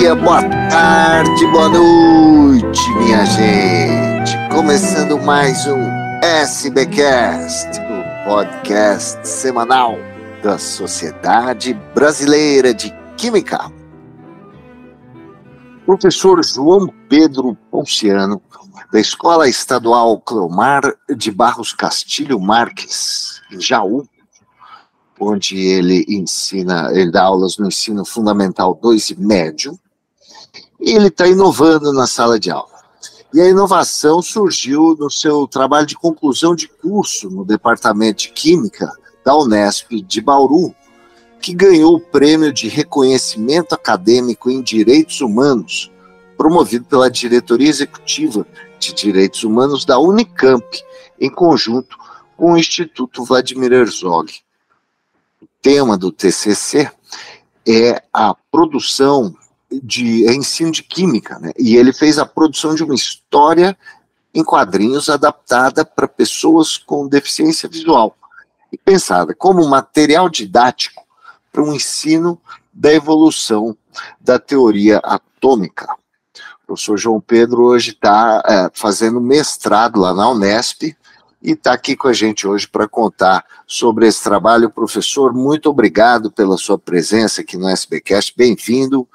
dia, boa tarde, boa noite, minha gente. Começando mais um SBcast, o podcast semanal da Sociedade Brasileira de Química. Professor João Pedro Ponciano, da Escola Estadual Cleomar de Barros Castilho Marques, em Jaú, onde ele ensina, ele dá aulas no ensino fundamental 2 e médio, e ele está inovando na sala de aula. E a inovação surgiu no seu trabalho de conclusão de curso no Departamento de Química da Unesp de Bauru, que ganhou o prêmio de reconhecimento acadêmico em direitos humanos, promovido pela diretoria executiva de direitos humanos da Unicamp, em conjunto com o Instituto Vladimir Herzog tema do TCC é a produção de é ensino de química, né? E ele fez a produção de uma história em quadrinhos adaptada para pessoas com deficiência visual e pensada como material didático para um ensino da evolução da teoria atômica. O professor João Pedro hoje está é, fazendo mestrado lá na Unesp e está aqui com a gente hoje para contar sobre esse trabalho. Professor, muito obrigado pela sua presença aqui no SBcast, bem-vindo.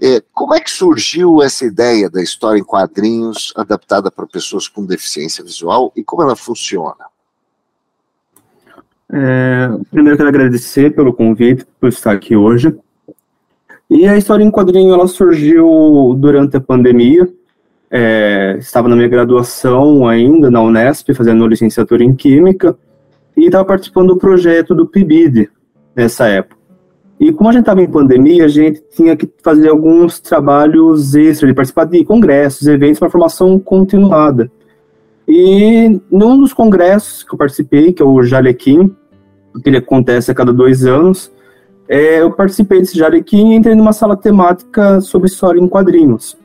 É, como é que surgiu essa ideia da história em quadrinhos adaptada para pessoas com deficiência visual e como ela funciona? É, primeiro quero agradecer pelo convite, por estar aqui hoje. E a história em quadrinho ela surgiu durante a pandemia, é, estava na minha graduação ainda na Unesp, fazendo licenciatura em Química, e estava participando do projeto do PIBID nessa época. E como a gente estava em pandemia, a gente tinha que fazer alguns trabalhos extras, de participar de congressos, eventos para formação continuada. E num dos congressos que eu participei, que é o Jalequim, que ele acontece a cada dois anos, é, eu participei desse Jalequim e entrei numa sala temática sobre história em quadrinhos.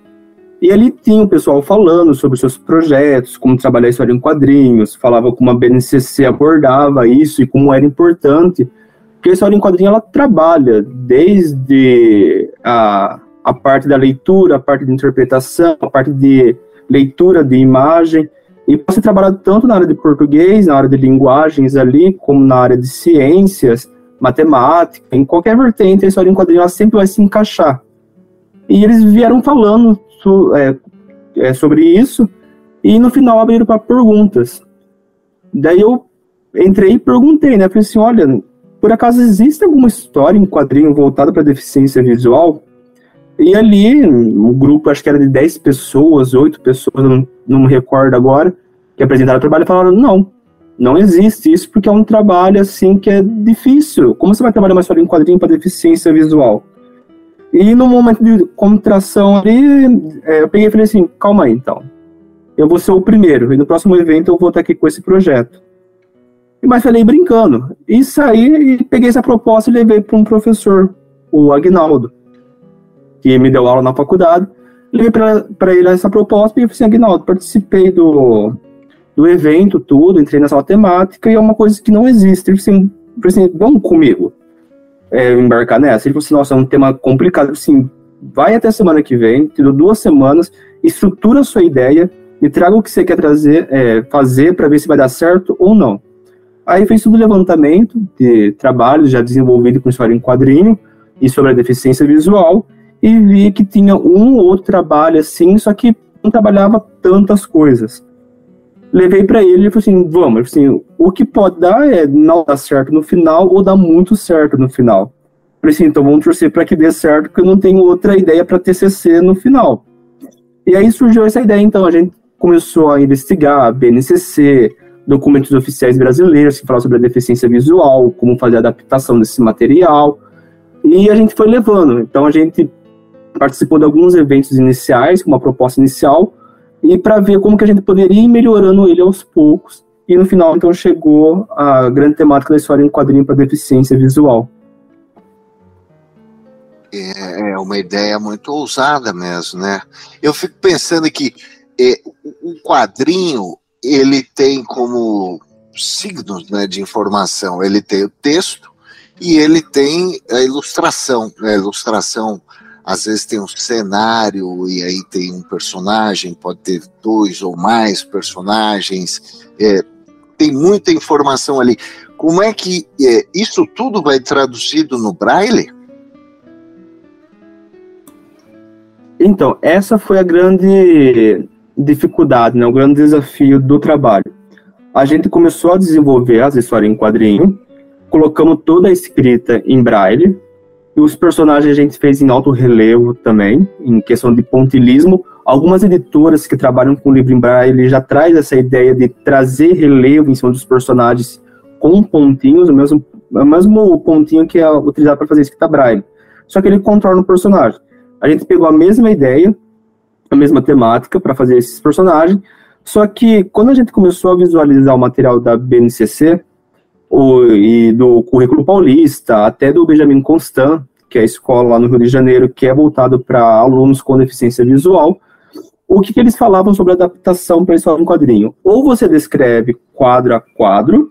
E ali tinha o pessoal falando sobre seus projetos, como trabalhar história em quadrinhos, falava como a BNCC abordava isso e como era importante, porque a história em quadrinhos ela trabalha desde a, a parte da leitura, a parte de interpretação, a parte de leitura de imagem, e pode ser trabalhado tanto na área de português, na área de linguagens ali, como na área de ciências, matemática, em qualquer vertente, a história em quadrinhos ela sempre vai se encaixar. E eles vieram falando so, é, é, sobre isso, e no final abriram para perguntas. Daí eu entrei e perguntei, né? Falei assim: olha, por acaso existe alguma história em quadrinho voltada para deficiência visual? E ali, um grupo, acho que era de 10 pessoas, 8 pessoas, não, não me recordo agora, que apresentaram o trabalho, falaram: não, não existe isso porque é um trabalho assim que é difícil. Como você vai trabalhar uma história em quadrinho para deficiência visual? E no momento de contração ali, é, eu peguei e falei assim, calma aí então. Eu vou ser o primeiro, e no próximo evento eu vou estar aqui com esse projeto. Mas falei brincando. E saí e peguei essa proposta e levei para um professor, o Agnaldo, que me deu aula na faculdade. Levei para ele essa proposta e falei assim, Agnaldo, participei do, do evento, tudo, entrei na sala temática e é uma coisa que não existe. Ele falou assim, assim vamos comigo é, embarcar nessa. Ele falou assim, nossa, é um tema complicado. Assim, vai até semana que vem, te dou duas semanas, estrutura a sua ideia e traga o que você quer trazer, é, fazer para ver se vai dar certo ou não. Aí fez todo o levantamento de trabalho já desenvolvido com história em quadrinho e sobre a deficiência visual e vi que tinha um ou outro trabalho assim, só que não trabalhava tantas coisas levei para ele e falei assim, vamos, assim, o que pode dar é não dar certo no final ou dar muito certo no final. Falei assim, então vamos torcer para que dê certo, porque eu não tenho outra ideia para TCC no final. E aí surgiu essa ideia, então a gente começou a investigar BNCC, documentos oficiais brasileiros que falam sobre a deficiência visual, como fazer a adaptação desse material, e a gente foi levando. Então a gente participou de alguns eventos iniciais, com uma proposta inicial, e para ver como que a gente poderia ir melhorando ele aos poucos. E no final, então, chegou a grande temática da história em quadrinho para deficiência visual. É, é uma ideia muito ousada mesmo, né? Eu fico pensando que é, quadrinho ele tem como signos né, de informação, ele tem o texto e ele tem a ilustração, né, a ilustração às vezes tem um cenário e aí tem um personagem, pode ter dois ou mais personagens, é, tem muita informação ali. Como é que é, isso tudo vai traduzido no braille? Então, essa foi a grande dificuldade, né, o grande desafio do trabalho. A gente começou a desenvolver as histórias em quadrinho, colocamos toda a escrita em braille, e os personagens a gente fez em alto relevo também, em questão de pontilismo. Algumas editoras que trabalham com livro em braille já traz essa ideia de trazer relevo em cima dos personagens com pontinhos, o mesmo, o mesmo pontinho que é utilizado para fazer escrita braille. Só que ele contorna o personagem. A gente pegou a mesma ideia, a mesma temática para fazer esses personagens, só que quando a gente começou a visualizar o material da BNCC, o, e do currículo paulista, até do Benjamin Constant, que é a escola lá no Rio de Janeiro, que é voltado para alunos com deficiência visual, o que, que eles falavam sobre adaptação para história em quadrinho? Ou você descreve quadro a quadro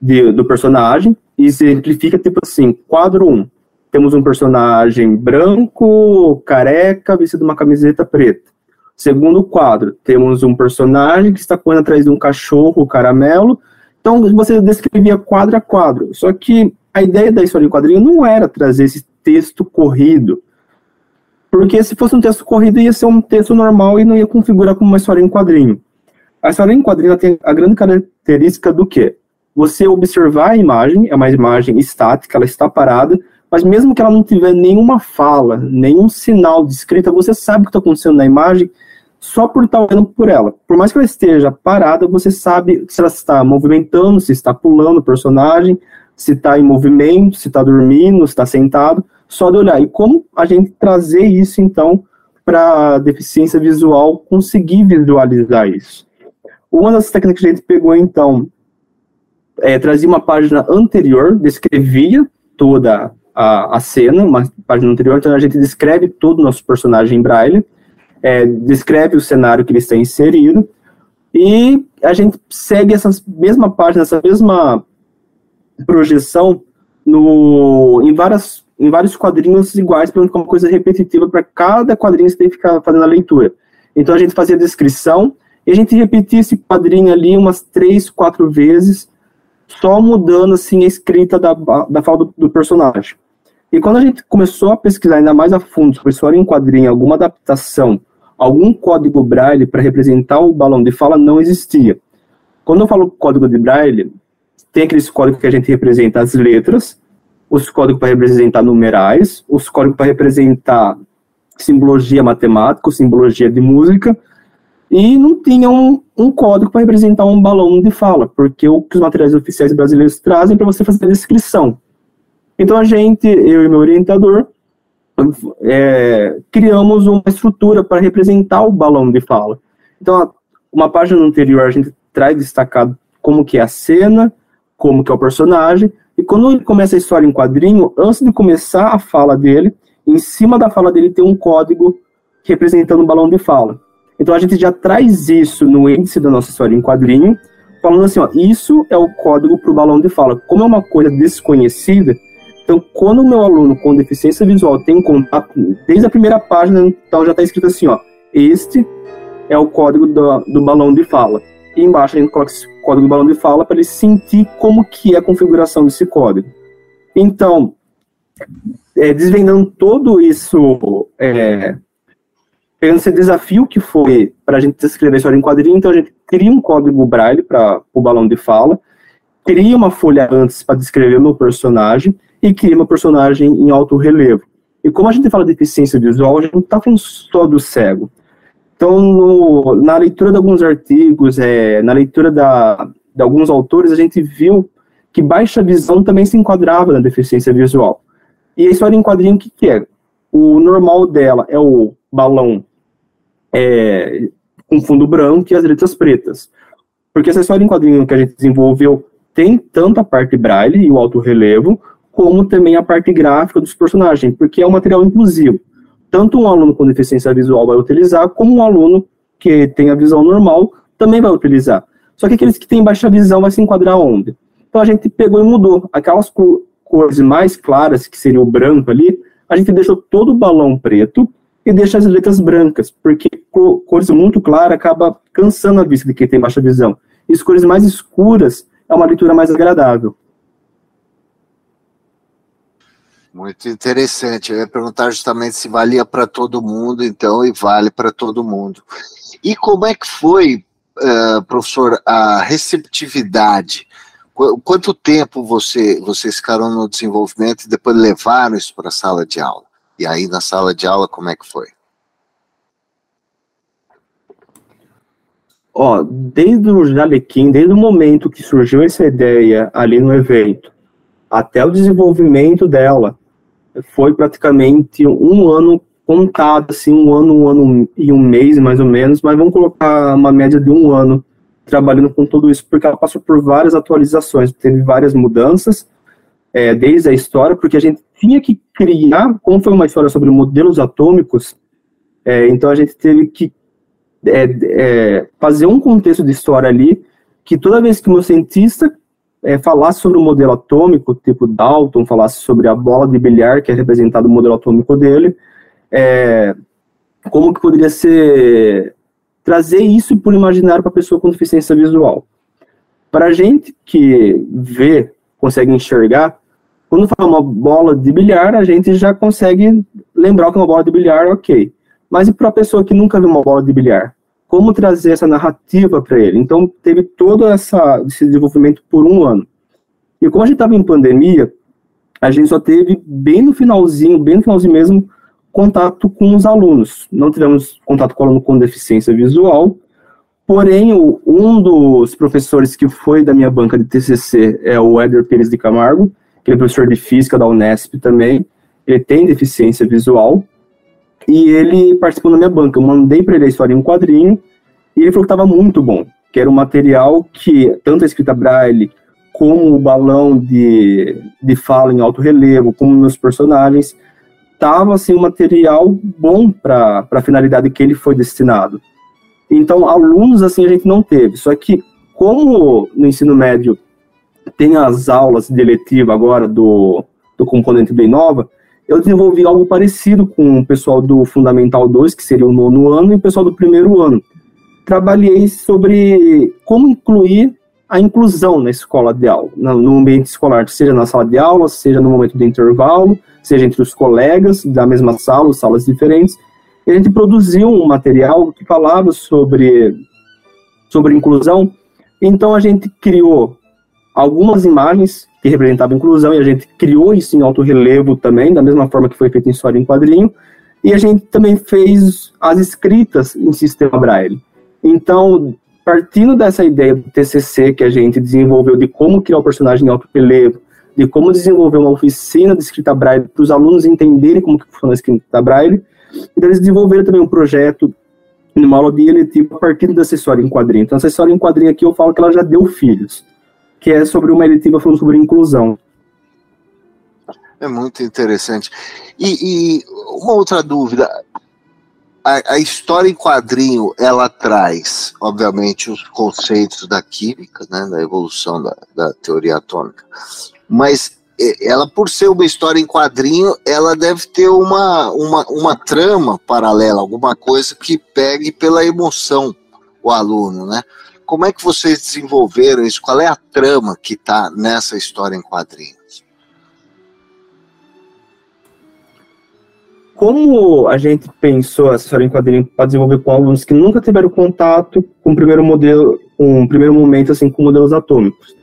de, do personagem, e simplifica tipo assim, quadro 1, temos um personagem branco, careca, vestido uma camiseta preta. Segundo quadro, temos um personagem que está correndo atrás de um cachorro caramelo. Então, você descrevia quadro a quadro. Só que a ideia da história em quadrinho não era trazer esse texto corrido. Porque se fosse um texto corrido, ia ser um texto normal e não ia configurar como uma história em quadrinho. A história em quadrinho tem a grande característica do quê? Você observar a imagem, é uma imagem estática, ela está parada, mas mesmo que ela não tiver nenhuma fala, nenhum sinal de escrita, você sabe o que está acontecendo na imagem só por estar olhando por ela. Por mais que ela esteja parada, você sabe se ela está movimentando, se está pulando o personagem, se está em movimento, se está dormindo, se está sentado, só de olhar. E como a gente trazer isso, então, para deficiência visual conseguir visualizar isso? Uma das técnicas que a gente pegou, então, é, trazia uma página anterior, descrevia toda a, a cena, uma página anterior, então a gente descreve todo o nosso personagem em braille, é, descreve o cenário que ele está inserido, e a gente segue essa mesma página, essa mesma projeção no, em, várias, em vários quadrinhos iguais, para uma coisa repetitiva para cada quadrinho você tem que ficar fazendo a leitura. Então a gente fazia a descrição, e a gente repetia esse quadrinho ali umas três, quatro vezes, só mudando assim a escrita da, da fala do, do personagem. E quando a gente começou a pesquisar ainda mais a fundo sobre história em quadrinho, alguma adaptação, algum código Braille para representar o balão de fala não existia. Quando eu falo código de Braille, tem aqueles códigos que a gente representa as letras, os códigos para representar numerais, os códigos para representar simbologia matemática, simbologia de música, e não tinha um, um código para representar um balão de fala, porque o que os materiais oficiais brasileiros trazem para você fazer a descrição. Então a gente, eu e meu orientador, é, criamos uma estrutura para representar o balão de fala. Então, uma página anterior a gente traz destacado como que é a cena, como que é o personagem, e quando ele começa a história em quadrinho, antes de começar a fala dele, em cima da fala dele tem um código representando o balão de fala. Então a gente já traz isso no índice da nossa história em quadrinho, falando assim, ó, isso é o código para o balão de fala. Como é uma coisa desconhecida, então, quando o meu aluno com deficiência visual tem contato, desde a primeira página, então já está escrito assim, ó, este é o código do, do balão de fala. E embaixo a gente coloca esse código do balão de fala para ele sentir como que é a configuração desse código. Então, é, desvendando todo isso, é, pegando esse desafio que foi para a gente escrever história em quadrinho, então a gente cria um código braille para o balão de fala, cria uma folha antes para descrever o meu personagem, e cria uma personagem em alto relevo. E como a gente fala de deficiência visual, a gente não está falando só do cego. Então, no, na leitura de alguns artigos, é, na leitura da, de alguns autores, a gente viu que baixa visão também se enquadrava na deficiência visual. E a história em quadrinho, o que, que é? O normal dela é o balão é, com fundo branco e as letras pretas. Porque essa história em quadrinho que a gente desenvolveu tem tanto a parte braille e o alto relevo, como também a parte gráfica dos personagens, porque é um material inclusivo. Tanto um aluno com deficiência visual vai utilizar, como um aluno que tem a visão normal também vai utilizar. Só que aqueles que têm baixa visão vai se enquadrar onde? Então a gente pegou e mudou. Aquelas cores mais claras, que seria o branco ali, a gente deixou todo o balão preto e deixa as letras brancas, porque cores muito claras acaba cansando a vista de quem tem baixa visão. E cores mais escuras é uma leitura mais agradável. Muito interessante. Eu ia perguntar justamente se valia para todo mundo, então, e vale para todo mundo. E como é que foi, uh, professor, a receptividade? Qu quanto tempo você, vocês ficaram no desenvolvimento e depois levaram isso para a sala de aula? E aí, na sala de aula, como é que foi? Ó, desde o Jalequim, desde o momento que surgiu essa ideia ali no evento, até o desenvolvimento dela, foi praticamente um ano contado, assim, um ano, um ano e um mês, mais ou menos, mas vamos colocar uma média de um ano trabalhando com tudo isso, porque ela passou por várias atualizações, teve várias mudanças, é, desde a história, porque a gente tinha que criar, como foi uma história sobre modelos atômicos, é, então a gente teve que é, é fazer um contexto de história ali, que toda vez que um cientista é, falasse sobre o modelo atômico, tipo Dalton, falasse sobre a bola de bilhar, que é representado o modelo atômico dele, é, como que poderia ser trazer isso por imaginário para a pessoa com deficiência visual. Para a gente que vê, consegue enxergar, quando fala uma bola de bilhar, a gente já consegue lembrar que é uma bola de bilhar, ok. Mas e para a pessoa que nunca viu uma bola de bilhar? Como trazer essa narrativa para ele. Então, teve todo essa, esse desenvolvimento por um ano. E como a gente estava em pandemia, a gente só teve bem no finalzinho, bem no finalzinho mesmo, contato com os alunos. Não tivemos contato com aluno com deficiência visual, porém, o, um dos professores que foi da minha banca de TCC é o Éder Pires de Camargo, que é professor de física da Unesp também, ele tem deficiência visual, e ele participou na minha banca. Eu mandei para ele a história em um quadrinho e ele falou que estava muito bom, que era um material que tanto a escrita braille como o balão de, de fala em alto relevo, como meus personagens, estava assim um material bom para a finalidade que ele foi destinado. Então, alunos assim a gente não teve. Só que como no ensino médio tem as aulas de eletiva agora do, do componente bem nova, eu desenvolvi algo parecido com o pessoal do Fundamental 2, que seria o nono ano, e o pessoal do primeiro ano. Trabalhei sobre como incluir a inclusão na escola de aula, no ambiente escolar, seja na sala de aula, seja no momento de intervalo, seja entre os colegas da mesma sala, salas diferentes. E a gente produziu um material que falava sobre, sobre inclusão. Então a gente criou algumas imagens que representava inclusão, e a gente criou isso em alto relevo também, da mesma forma que foi feito em história em quadrinho, e a gente também fez as escritas em sistema Braille. Então, partindo dessa ideia do TCC que a gente desenvolveu de como criar o personagem em alto relevo, de como desenvolver uma oficina de escrita Braille para os alunos entenderem como que funciona a escrita Braille, então eles desenvolveram também um projeto numa aula de eletivo a partir dessa história em quadrinho. Então, história em quadrinho aqui eu falo que ela já deu filhos que é sobre uma eletiva falando sobre inclusão. É muito interessante. E, e uma outra dúvida. A, a, história em quadrinho, ela traz, obviamente, os conceitos da química, né, da evolução da, da teoria atômica, mas ela, por ser uma história em quadrinho, ela deve ter uma, uma, uma trama paralela, alguma coisa que pegue pela emoção o aluno, né? Como é que vocês desenvolveram isso? Qual é a trama que está nessa história em quadrinhos? Como a gente pensou essa história em quadrinhos para desenvolver com alunos que nunca tiveram contato com o primeiro modelo, com um primeiro momento assim com modelos atômicos.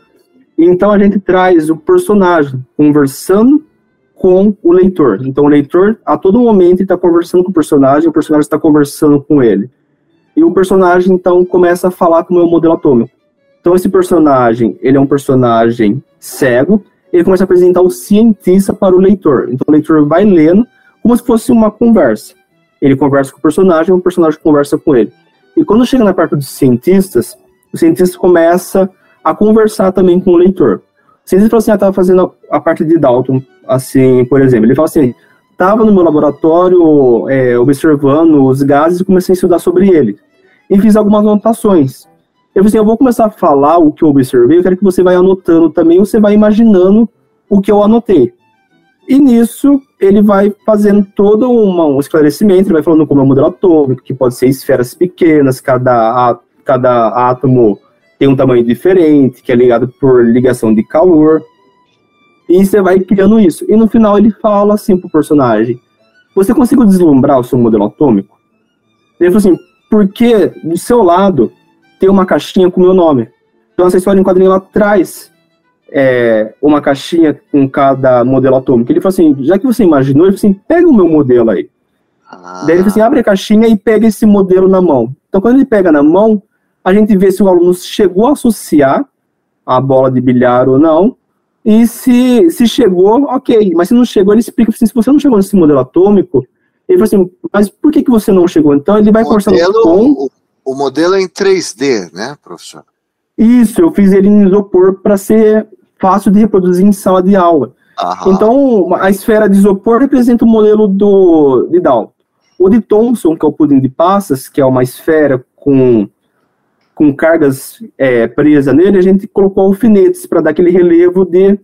Então a gente traz o personagem conversando com o leitor. Então o leitor a todo momento está conversando com o personagem, o personagem está conversando com ele e o personagem então começa a falar com o meu modelo atômico. Então esse personagem, ele é um personagem cego, ele começa a apresentar o cientista para o leitor. Então o leitor vai lendo como se fosse uma conversa. Ele conversa com o personagem, o personagem conversa com ele. E quando chega na parte dos cientistas, o cientista começa a conversar também com o leitor. O cientista fala assim, ah, estava fazendo a, parte de Dalton, assim, por exemplo. Ele fala assim, estava no meu laboratório é, observando os gases e comecei a estudar sobre ele. E fiz algumas anotações. Eu assim, eu vou começar a falar o que eu observei, eu quero que você vai anotando também, você vai imaginando o que eu anotei. E nisso ele vai fazendo todo uma, um esclarecimento, ele vai falando como é o modelo atômico, que pode ser esferas pequenas, cada, cada átomo tem um tamanho diferente, que é ligado por ligação de calor. E você vai criando isso. E no final ele fala assim pro personagem: Você conseguiu deslumbrar o seu modelo atômico? Ele falou assim: Porque do seu lado tem uma caixinha com o meu nome. Então essa história em quadrinho lá atrás é, uma caixinha com cada modelo atômico. Ele falou assim: já que você imaginou, ele falou assim: pega o meu modelo aí. Ah. Daí ele falou assim: abre a caixinha e pega esse modelo na mão. Então quando ele pega na mão, a gente vê se o aluno chegou a associar a bola de bilhar ou não. E se, se chegou, ok. Mas se não chegou, ele explica assim, se você não chegou nesse modelo atômico, ele fala assim, mas por que, que você não chegou? Então ele vai conversando com... O, o modelo é em 3D, né, professor? Isso, eu fiz ele em isopor para ser fácil de reproduzir em sala de aula. Aham. Então, a esfera de isopor representa o modelo do, de Dalton. O de Thomson, que é o pudim de passas, que é uma esfera com com cargas é, presas nele, a gente colocou alfinetes para dar aquele relevo de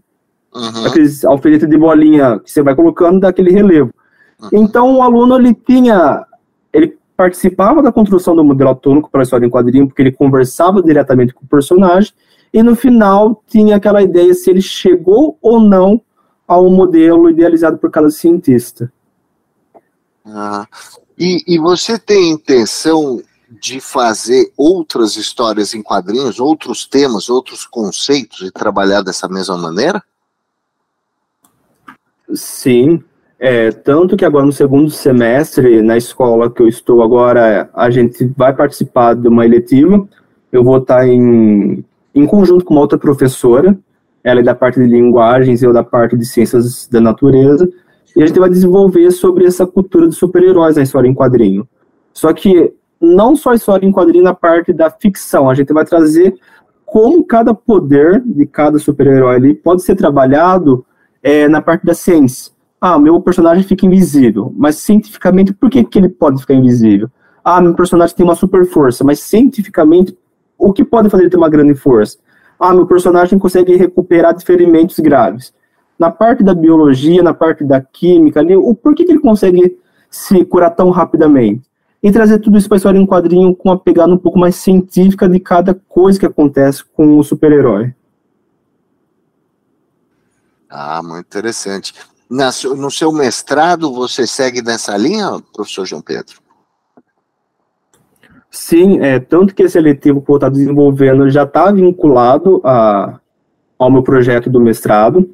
uhum. aqueles alfinetes de bolinha que você vai colocando daquele relevo. Uhum. Então o aluno ele tinha, ele participava da construção do modelo atômico para a história em quadrinho, porque ele conversava diretamente com o personagem, e no final tinha aquela ideia se ele chegou ou não ao modelo idealizado por cada cientista. Ah, e, e você tem intenção de fazer outras histórias em quadrinhos, outros temas, outros conceitos e trabalhar dessa mesma maneira? Sim, é, tanto que agora no segundo semestre, na escola que eu estou agora, a gente vai participar de uma eletiva. Eu vou estar em, em conjunto com uma outra professora, ela é da parte de linguagens, eu da parte de ciências da natureza, e a gente vai desenvolver sobre essa cultura de super-heróis na história em quadrinho. Só que não só a história em quadrinho na parte da ficção, a gente vai trazer como cada poder de cada super-herói ali pode ser trabalhado é, na parte da ciência. Ah, meu personagem fica invisível, mas cientificamente por que, que ele pode ficar invisível? Ah, meu personagem tem uma super força, mas cientificamente o que pode fazer ele ter uma grande força? Ah, meu personagem consegue recuperar de ferimentos graves. Na parte da biologia, na parte da química ali, o por que, que ele consegue se curar tão rapidamente? E trazer tudo isso para a história em quadrinho com uma pegada um pouco mais científica de cada coisa que acontece com o super-herói. Ah, muito interessante. Na, no seu mestrado, você segue nessa linha, professor João Pedro? Sim, é, tanto que esse eletivo que eu estou desenvolvendo já está vinculado a, ao meu projeto do mestrado.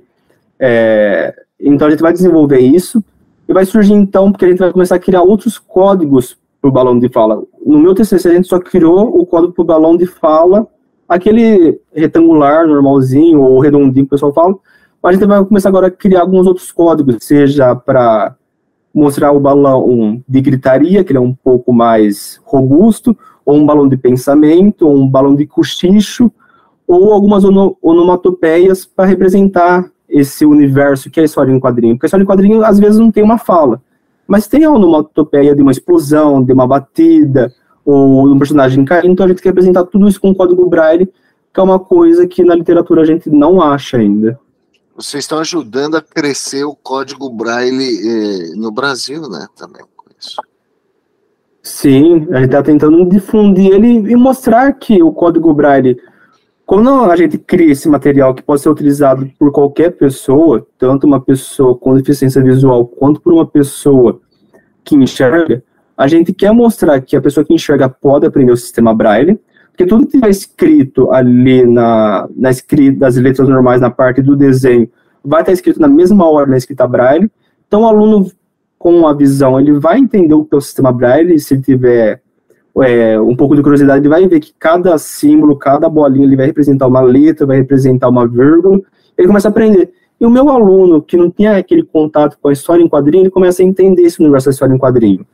É, então a gente vai desenvolver isso e vai surgir então, porque a gente vai começar a criar outros códigos para o balão de fala. No meu TCC, a gente só criou o código para o balão de fala, aquele retangular, normalzinho, ou redondinho que o pessoal fala. Mas a gente vai começar agora a criar alguns outros códigos, seja para mostrar o balão de gritaria, que ele é um pouco mais robusto, ou um balão de pensamento, ou um balão de cochicho, ou algumas onomatopeias para representar esse universo que é a história em quadrinho. Porque a história em quadrinho, às vezes, não tem uma fala mas tem a onomatopeia de uma explosão, de uma batida, ou um personagem caindo, então a gente quer apresentar tudo isso com o código Braille, que é uma coisa que na literatura a gente não acha ainda. Vocês estão ajudando a crescer o código Braille eh, no Brasil, né, também com isso. Sim, a gente está tentando difundir ele e mostrar que o código Braille quando a gente cria esse material que pode ser utilizado por qualquer pessoa, tanto uma pessoa com deficiência visual quanto por uma pessoa que enxerga, a gente quer mostrar que a pessoa que enxerga pode aprender o sistema Braille, porque tudo que está escrito ali na, na escrita das letras normais na parte do desenho vai estar escrito na mesma hora na escrita Braille. Então, o aluno com a visão, ele vai entender o que é o sistema Braille, se ele tiver é, um pouco de curiosidade, ele vai ver que cada símbolo, cada bolinha, ele vai representar uma letra, vai representar uma vírgula, ele começa a aprender. E o meu aluno, que não tinha aquele contato com a história em quadrinho, ele começa a entender esse universo da história em quadrinho.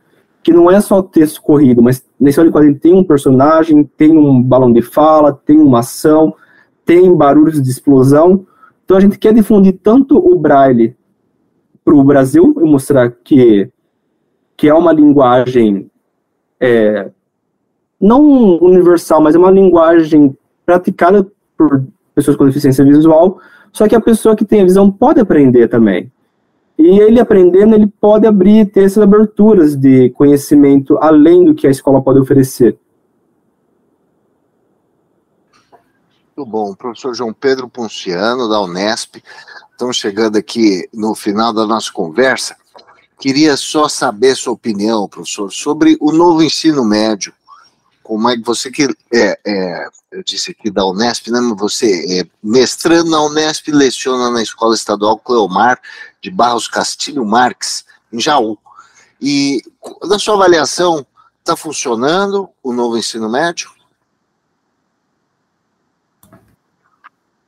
Que não é só texto corrido, mas na história em quadrinho tem um personagem, tem um balão de fala, tem uma ação, tem barulhos de explosão. Então a gente quer difundir tanto o braille para o Brasil e mostrar que, que é uma linguagem é, não universal, mas é uma linguagem praticada por pessoas com deficiência visual, só que a pessoa que tem a visão pode aprender também. E ele aprendendo, ele pode abrir, ter essas aberturas de conhecimento além do que a escola pode oferecer. Muito bom. Professor João Pedro Ponciano, da Unesp. Estamos chegando aqui no final da nossa conversa. Queria só saber sua opinião, professor, sobre o novo ensino médio. Como é que você que é, é eu disse aqui da Unesp, né? Você é mestrando na Unesp, leciona na Escola Estadual Cleomar de Barros Castilho Marques, em Jaú. E na sua avaliação, está funcionando o novo ensino médio?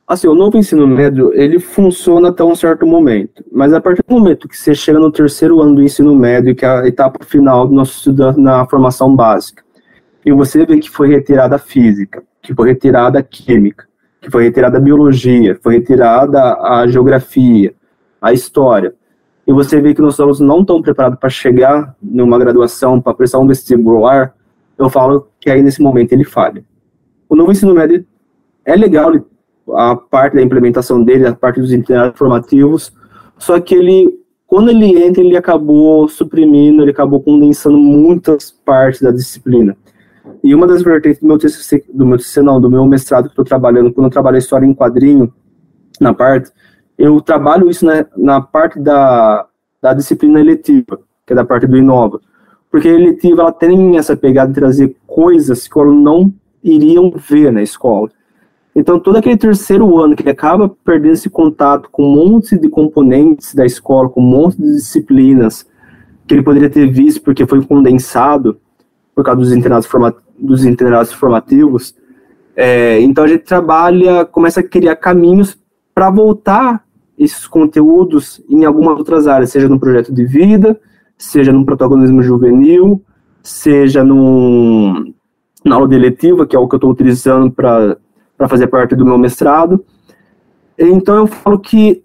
Assim, o novo ensino médio, ele funciona até um certo momento, mas a partir do momento que você chega no terceiro ano do ensino médio, que é a etapa final do nosso estudo na formação básica, e você vê que foi retirada a física, que foi retirada a química, que foi retirada a biologia, foi retirada a geografia, a história, e você vê que nossos alunos não estão preparados para chegar numa graduação, para prestar um vestibular, eu falo que aí nesse momento ele falha. O novo ensino médio é legal, a parte da implementação dele, a parte dos itinerários formativos, só que ele, quando ele entra, ele acabou suprimindo, ele acabou condensando muitas partes da disciplina. E uma das vertentes do meu TCC, do meu TCC não, do meu mestrado que estou trabalhando, quando eu trabalho história em quadrinho, na parte, eu trabalho isso na, na parte da, da disciplina eletiva, que é da parte do Inova. Porque a eletiva, ela tem essa pegada de trazer coisas que eu não iriam ver na escola. Então, todo aquele terceiro ano que ele acaba perdendo esse contato com um monte de componentes da escola, com um monte de disciplinas que ele poderia ter visto porque foi condensado por causa dos internados, format, dos internados formativos. É, então, a gente trabalha, começa a criar caminhos para voltar esses conteúdos em algumas outras áreas, seja no projeto de vida, seja no protagonismo juvenil, seja num, na aula deletiva, que é o que eu estou utilizando para fazer parte do meu mestrado. Então eu falo que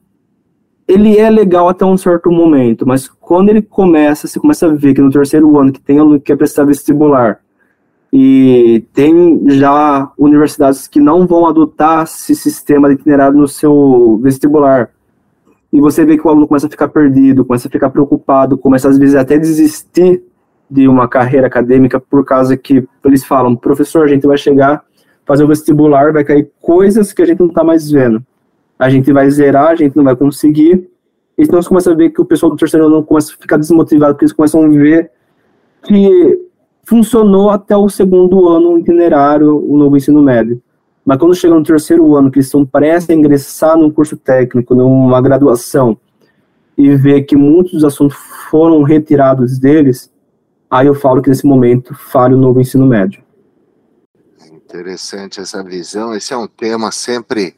ele é legal até um certo momento, mas quando ele começa, você começa a ver que no terceiro ano que tem aluno que quer prestar vestibular e tem já universidades que não vão adotar esse sistema de itinerário no seu vestibular. E você vê que o aluno começa a ficar perdido, começa a ficar preocupado, começa às vezes até desistir de uma carreira acadêmica por causa que eles falam, professor, a gente vai chegar fazer o vestibular, vai cair coisas que a gente não está mais vendo. A gente vai zerar, a gente não vai conseguir. Então você começa a ver que o pessoal do terceiro ano começa a ficar desmotivado, porque eles começam a ver que funcionou até o segundo ano itinerário, o novo ensino médio. Mas quando chega no terceiro ano, que eles estão prestes a ingressar num curso técnico, numa graduação, e vê que muitos dos assuntos foram retirados deles, aí eu falo que nesse momento falha o novo ensino médio. Interessante essa visão. Esse é um tema sempre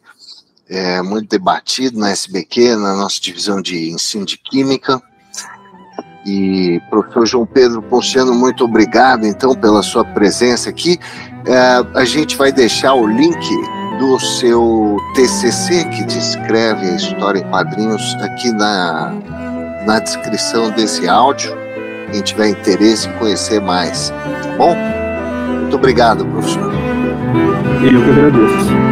é, muito debatido na SBQ, na nossa divisão de ensino de Química. E professor João Pedro Ponciano, muito obrigado então pela sua presença aqui. É, a gente vai deixar o link do seu TCC que descreve a história em quadrinhos aqui na, na descrição desse áudio. Quem tiver interesse em conhecer mais, tá bom? Muito obrigado, professor. Eu que agradeço.